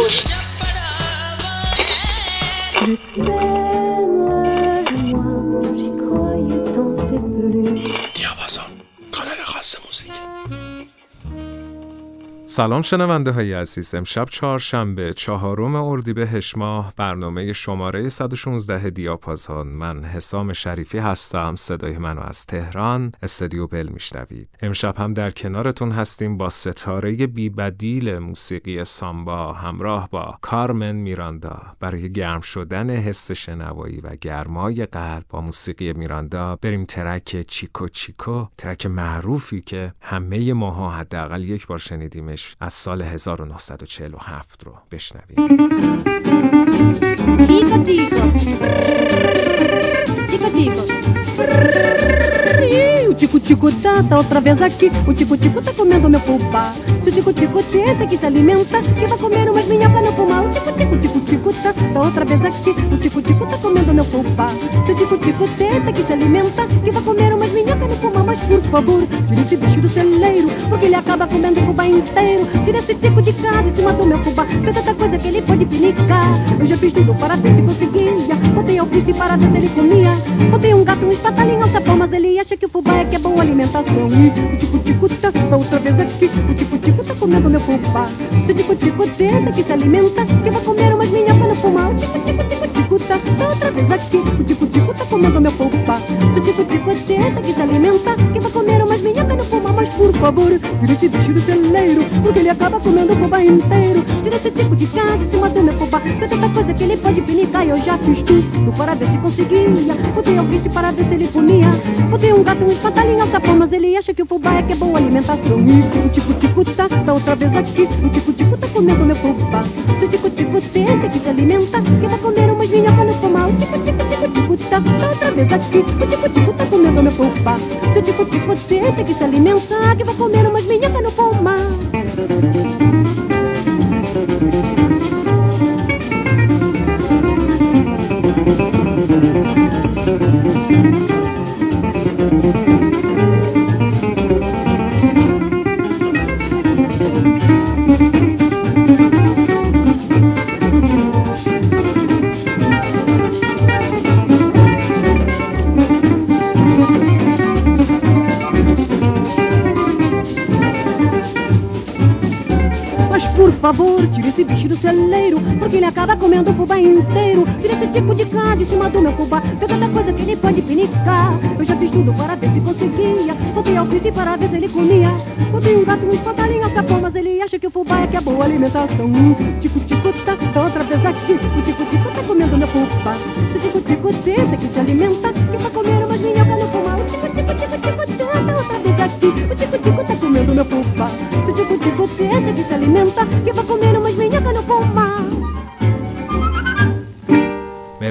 Thank you. سلام شنونده های عزیز. امشب چهارشنبه چهارم اردیبهشت ماه برنامه شماره 116 دیاپازون. من حسام شریفی هستم. صدای منو از تهران استودیو بل میشنوید. امشب هم در کنارتون هستیم با ستاره بیبدیل موسیقی سامبا همراه با کارمن میراندا. برای گرم شدن حس شنوایی و گرمای قلب با موسیقی میراندا بریم ترک چیکو چیکو ترک معروفی که همه ماها حداقل یک بار شنیدیمش از سال 1947 رو بشنویم. دیگو دیگو دیگو دیگو tico-tico tá, tá outra vez aqui. O tico-tico tá comendo meu fubá. Se o tico-tico tenta que se alimenta, que vai comer umas minhocas no fumar. O tico-tico, tico-tico tá, tá outra vez aqui. O tico-tico tá comendo meu fubá. Se o tico-tico tenta que se alimenta, que vai comer umas minhocas no fumar. Mas por favor, tira esse bicho do celeiro, porque ele acaba comendo o fubá inteiro. Tira esse tico de casa em cima do meu fubá. Tem tanta coisa que ele pode pinicar. Eu já fiz tudo para ver se conseguia. Botei ao triste para ver se ele comia. Botei um gato, um espatalinho, um sapão, mas ele acha que o fubá é que é boa alimentação. E o tico-tico tá, outra vez aqui. O tico-tico tá comendo meu fubá. Se o tico-tico tenta que se alimenta, que vai comer umas minhocas no fumar. O tico-tico, tico-tico tá, outra vez aqui. O tico-tico tá comendo meu fubá. Se o tico-tico tenta que se alimenta, que vai comer umas minhocas no fumar. Mas por favor, tira esse bicho do celeiro, porque ele acaba comendo o fubá inteiro. Tira esse tipo de cá de cima do meu fubá. Tem tanta coisa que ele pode pinicar eu já fiz tudo para ver se conseguia. Botei ao triste para ver se ele comia. Botei um gato, espatalinho, sapão, mas ele acha que o fubá é que é boa alimentação. E o tico-tico tá, tá outra vez aqui. O tico-tico tá comendo meu fubá. Se o tico-tico tenta que se alimenta, que vai comer umas minhocas no fumar. O tico-tico, tico-tico tá, tá outra vez aqui. O tico-tico tá comendo meu fubá. Se o tico-tico tenta que se alimenta, que vai comer umas minhocas no fumar. Comendo o fubá inteiro. Tira esse tipo de cá de cima do meu fubá, tem tanta coisa que ele pode pinicar. Eu já fiz tudo para ver se conseguia, botei ao alpiste para ver se ele comia. Botei um gato, um espatalinho, sapão, mas ele acha que o fubá é que é boa alimentação. Tico, tico, tá, tá outra vez aqui. O tico, tico tá comendo meu fubá. Se tico, tico, tenta que se alimenta, que vai comer umas minhocas no fumar. O tico, tico, tico, tico, tá, tá outra vez aqui. O tico, tico tá comendo meu fubá. Se tico, tico, tenta que se alimenta, que vai comer umas minhocas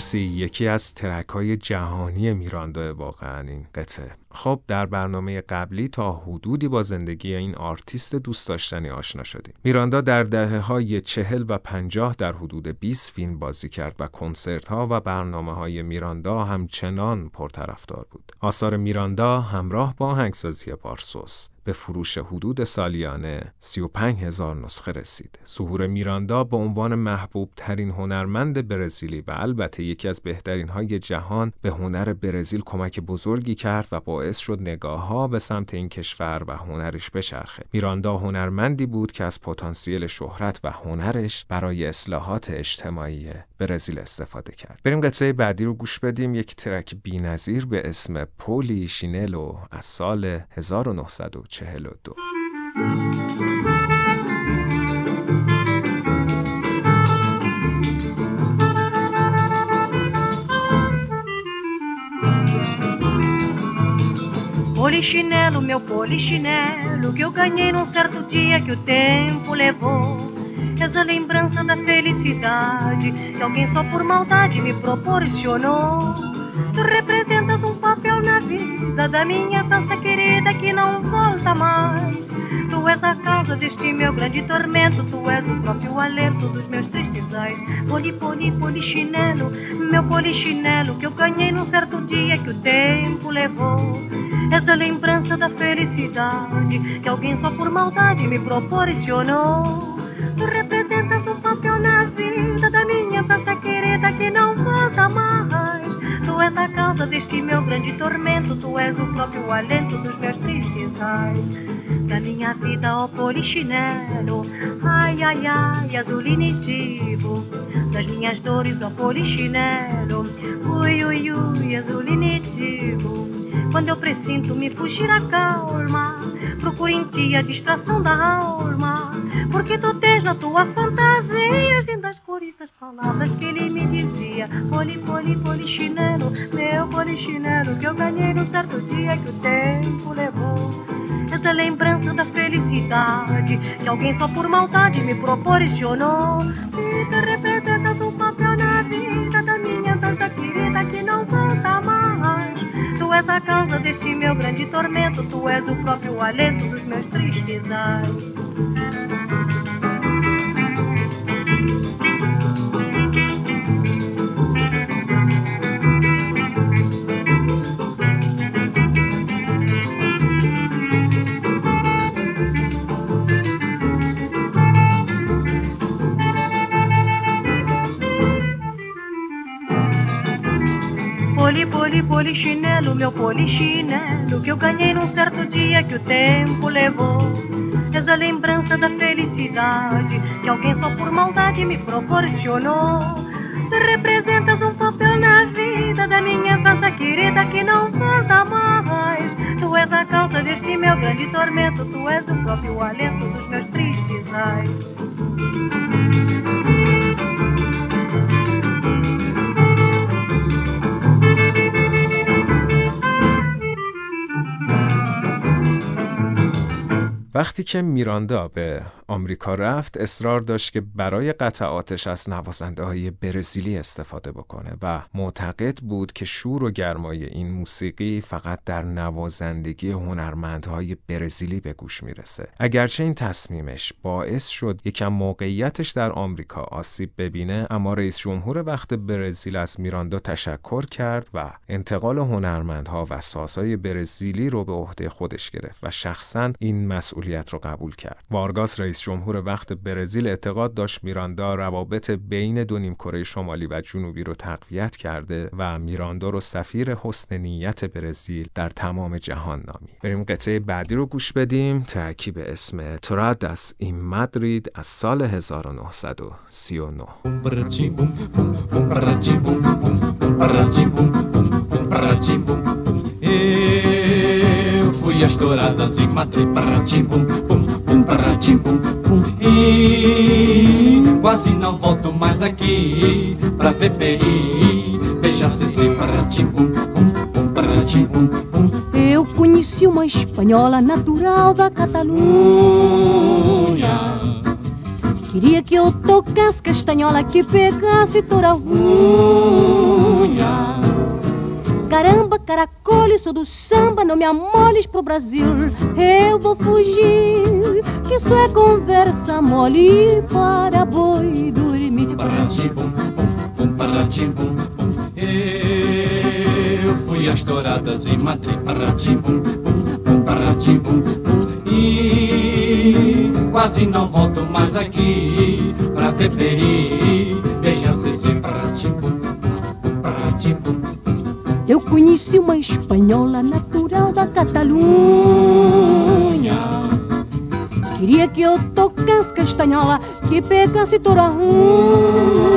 مرسی. یکی از ترک های جهانی میراندا واقعا این قطعه. خب در برنامه قبلی تا حدودی با زندگی این آرتیست دوست داشتنی آشنا شدیم. میراندا در دهه های چهل و پنجاه در حدود 20 فیلم بازی کرد و کنسرت ها و برنامه های میراندا همچنان پرطرفدار بود. آثار میراندا همراه با آهنگسازی پارسوس به فروش حدود سالیانه 35 هزار نسخه رسید. ظهور میراندا به عنوان محبوب ترین هنرمند برزیلی و البته یکی از بهترین های جهان به هنر برزیل کمک بزرگی کرد و باعث شد نگاه ها به سمت این کشور و هنرش بچرخه. میراندا هنرمندی بود که از پتانسیل شهرت و هنرش برای اصلاحات اجتماعی برزیل استفاده کرد. بریم قطعه بعدی رو گوش بدیم یک ترک بی‌نظیر به اسم پولی شینلو از سال 1942 Polichinelo, meu polichinelo, que eu ganhei num certo dia que o tempo levou. Essa lembrança da felicidade que alguém só por maldade me proporcionou. Tu representas um papel na vida da minha dança querida que não volta mais. Tu és a causa deste meu grande tormento, tu és o próprio alento dos meus tristes ais. Poli, poli, polichinelo, meu polichinelo que eu ganhei num certo dia que o tempo levou. Essa lembrança da felicidade que alguém só por maldade me proporcionou. Tu representas um papel na vida da minha infância querida que não volta mais. És a causa deste meu grande tormento, tu és o próprio alento dos meus tristes Da minha vida, ó polichinelo, ai, ai, ai, azul initivo. Das minhas dores, ó polichinelo, ui, ui, ui, azul initivo. Quando eu presinto me fugir a calma, procuro em ti a distração da alma. Porque tu tens na tua fantasia as lindas cores das palavras que ele me dizia. Poli, poli, polichinelo, meu polichinelo, que eu ganhei no certo dia que o tempo levou. Essa lembrança da felicidade que alguém só por maldade me proporcionou. E te representas um papel na vida da minha tanta querida que não volta mais. Tu és a causa deste meu grande tormento, tu és o próprio alento dos meus tristes ais. Polichinelo, meu polichinelo Que eu ganhei num certo dia que o tempo levou. És a lembrança da felicidade Que alguém só por maldade me proporcionou. Representas um papel na vida Da minha infância querida que não volta mais. Tu és a causa deste meu grande tormento Tu és o próprio alento dos meus tristes ais وقتی که میراندا به آمریکا رفت اصرار داشت که برای قطعاتش از نوازنده های برزیلی استفاده بکنه و معتقد بود که شور و گرمای این موسیقی فقط در نوازندگی هنرمندهای برزیلی به گوش می‌رسه. اگرچه این تصمیمش باعث شد یکم موقعیتش در آمریکا آسیب ببینه اما رئیس جمهور وقت برزیل از میراندا تشکر کرد و انتقال هنرمندها و سازهای برزیلی رو به عهده خودش گرفت و شخصا این مسئولیت رو قبول کرد. وارگاس رئیس جمهور وقت برزیل اعتقاد داشت میراندا روابط بین دو نیم کره شمالی و جنوبی رو تقویت کرده و میراندا رو سفیر حسن نیت برزیل در تمام جهان نامی بریم قطعه بعدی رو گوش بدیم ترکی به اسم ترادس این مدرید از سال 1939 as touradas em Madrid, paratim, bum, bum, bum, paratim, bum, bum. E quase não volto mais aqui pra ver PI. Beija CC, paratim, bum, bum, bum, paratim, bum, bum. Eu conheci uma espanhola natural da Catalunha. Queria que eu tocasse castanhola, que pegasse toda unha. Caramba, caracole, sou do samba, não me amoles pro Brasil. Eu vou fugir, que isso é conversa mole para boi dormir. Paratim-bum, bum, paratim-bum, Eu fui às touradas em Madrid, paratim-bum, bum, paratim-bum, E quase não volto mais aqui pra peri. Beija Ceci, paratim-bum, paratim-bum. Eu conheci uma espanhola natural da Catalunha. Queria que eu tocasse castanhola, que pegasse toda unha.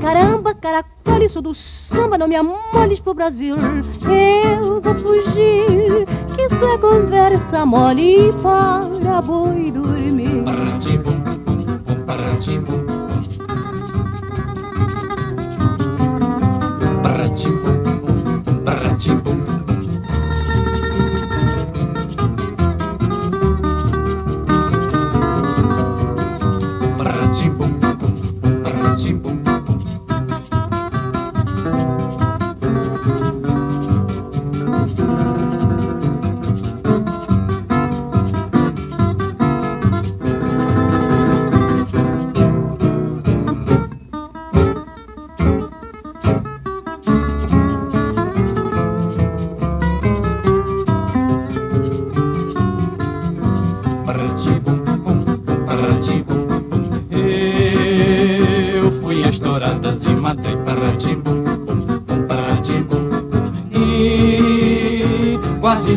Caramba, caracol, isso do samba, não me amoles pro Brasil. Eu vou fugir, que isso é conversa mole para boi dormir. Paratim-bum, paratim-bum. Paratim-bum, paratim-bum.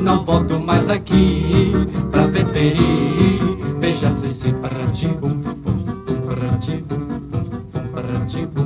não volto mais aqui pra Veperi. Veja se se pratico, pratico, pratico.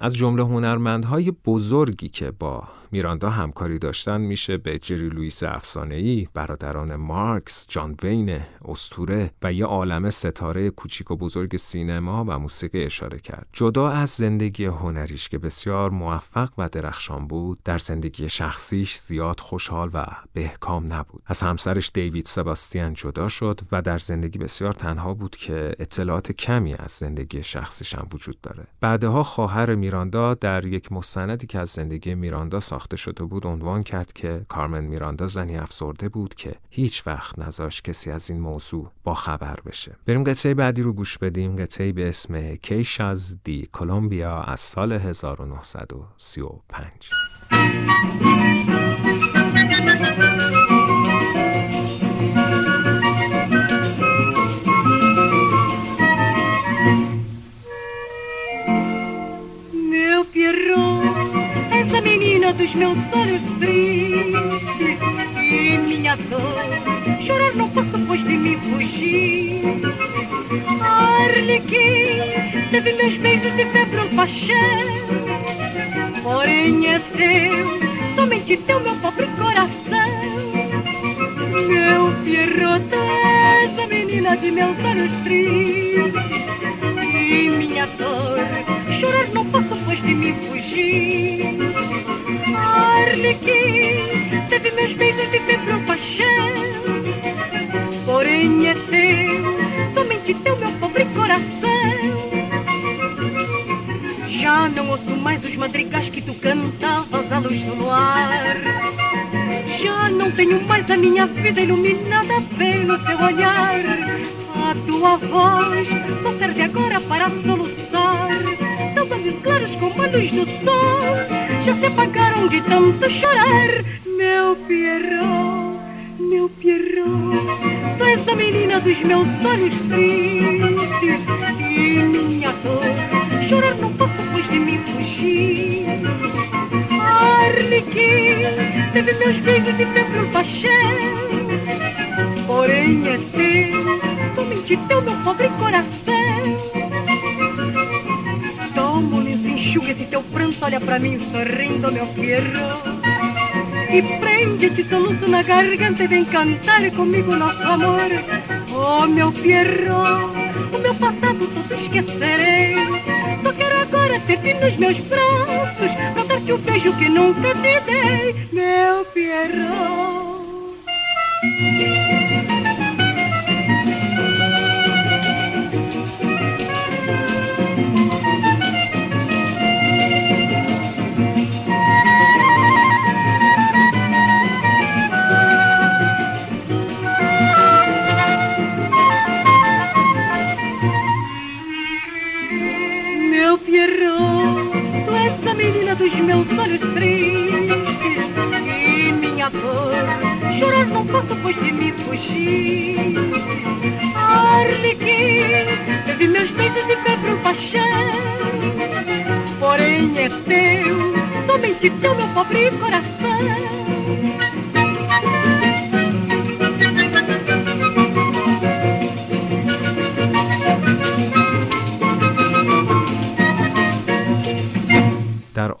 از جمله هنرمندهای بزرگی که با میراندا همکاری داشتن میشه به جری لوئیس افسانه‌ای، برادران مارکس، جان وین، استوره و یه عالم ستاره کوچیک و بزرگ سینما و موسیقی اشاره کرد. جدا از زندگی هنریش که بسیار موفق و درخشان بود، در زندگی شخصیش زیاد خوشحال و بهکام نبود. از همسرش دیوید سباستیان جدا شد و در زندگی بسیار تنها بود که اطلاعات کمی از زندگی شخصیش هم وجود داره. بعدها خواهر میراندا در یک مستندی که از زندگی میراندا ساخته شده بود عنوان کرد که کارمن میراندا زنی افسرده بود که هیچ وقت نذاش کسی از این موضوع با خبر بشه. بریم قطعه بعدی رو گوش بدیم. قطعه به اسم کیش از دی کلمبیا از سال 1935 dos meus olhos tristes e minha dor. Chorar não posso, pois de mim fugir. Arlequim teve meus beijos de febre paixão. Porém é teu, somente teu, meu pobre coração. Meu Pierrot, essa menina de meus olhos tristes e minha dor. Chorar não posso, pois de mim fugir. Arlequim teve meus beijos de febril paixão. Porém é teu, somente teu meu pobre coração. Já não ouço mais os madrigais que tu cantavas à luz do luar. Já não tenho mais a minha vida iluminada pelo teu olhar. A tua voz só serve agora para soluçar Olhos claros luz do sol já se apagaram de tanto chorar. Meu Pierrot, meu Pierrot, tu és a menina dos meus olhos tristes e minha dor. Chorar não posso, pois de mim fugir. Arlequim teve meus beijos e febre paixão. Porém é teu, somente teu, meu pobre coração enxuga esse teu pranto, olha pra mim sorrindo, meu fierro. E prende esse soluço na garganta e vem cantar comigo nosso amor. Oh, meu fierro, o meu passado todo esquecerei. Só quero agora ter-te nos meus braços, pra dar-te o beijo que nunca te dei, meu fierro. Meu pobre coração.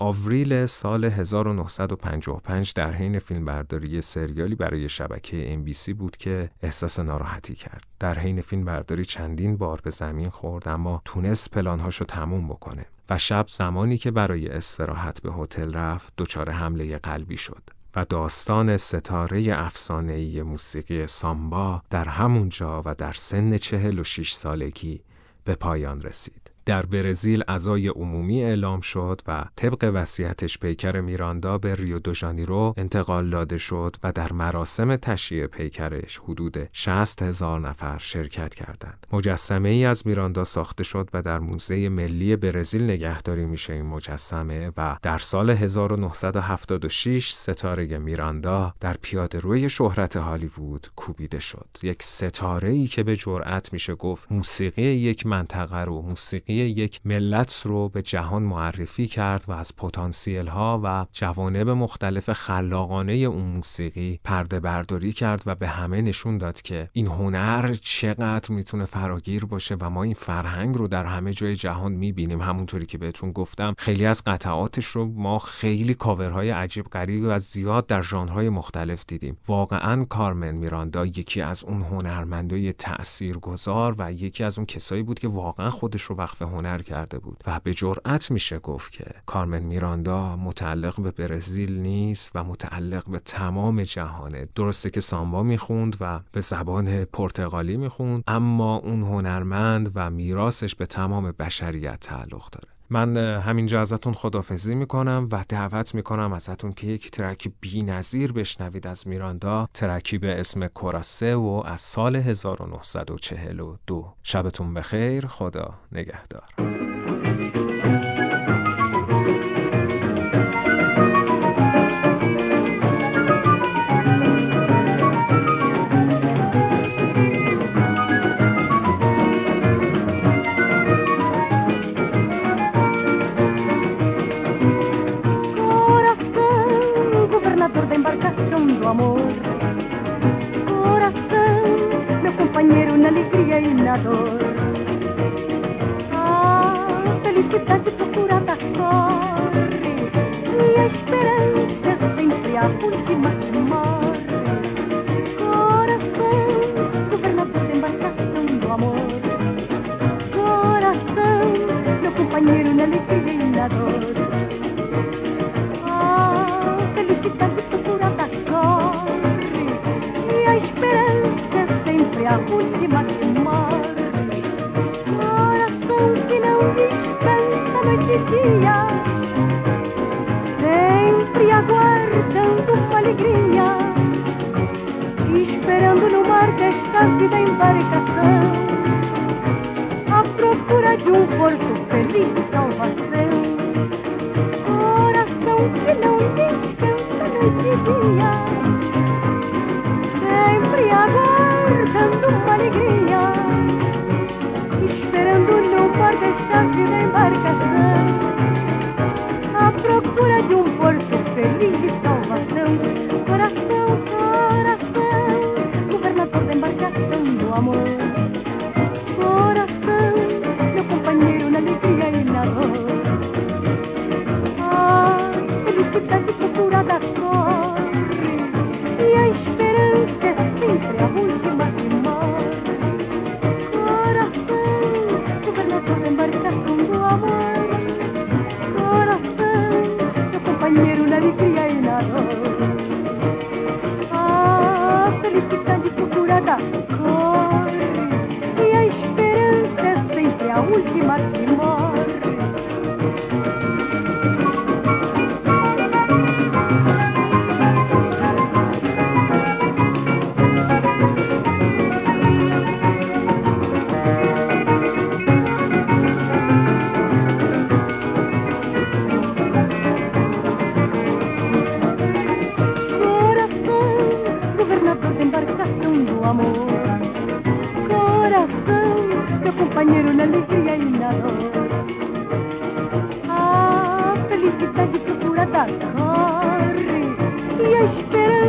آوریل سال 1955 در حین فیلمبرداری سریالی برای شبکه MBC بود که احساس ناراحتی کرد. در حین فیلمبرداری چندین بار به زمین خورد اما تونست پلانهاشو تموم بکنه و شب زمانی که برای استراحت به هتل رفت دچار حمله قلبی شد. و داستان ستاره افسانه‌ای موسیقی سامبا در همونجا و در سن 46 سالگی به پایان رسید. در برزیل عزای عمومی اعلام شد و طبق وصیتش پیکر میراندا به ریو دو ژانیرو انتقال داده شد و در مراسم تشییع پیکرش حدود 60 هزار نفر شرکت کردند. مجسمه ای از میراندا ساخته شد و در موزه ملی برزیل نگهداری میشه این مجسمه و در سال 1976 ستاره میراندا در پیاده روی شهرت هالیوود کوبیده شد. یک ستاره ای که به جرأت میشه گفت موسیقی یک منطقه رو موسیقی یک ملت رو به جهان معرفی کرد و از پتانسیل ها و جوانب مختلف خلاقانه اون موسیقی پرده برداری کرد و به همه نشون داد که این هنر چقدر می‌تونه فراگیر باشه و ما این فرهنگ رو در همه جای جهان می‌بینیم. همونطوری که بهتون گفتم خیلی از قطعاتش رو ما خیلی کاورهای عجیب غریب و زیاد در ژانرهای مختلف دیدیم. واقعا کارمن میراندا یکی از اون هنرمندای تاثیرگذار و یکی از اون کسایی بود که واقعا خودش رو وقف هنر کرده بود و به جرأت میشه گفت که کارمن میراندا متعلق به برزیل نیست و متعلق به تمام جهانه درسته که سامبا می‌خوند و به زبان پرتغالی می‌خوند اما اون هنرمند و میراثش به تمام بشریت تعلق داره. من همینجا ازتون خدافزی می‌کنم و دعوت می‌کنم ازتون که یک ترک بی نظیر بشنوید از میراندا. ترکی به اسم کوراسه و از سال 1942 شبتون بخیر. خدا نگهدار.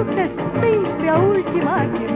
Sempre a última que.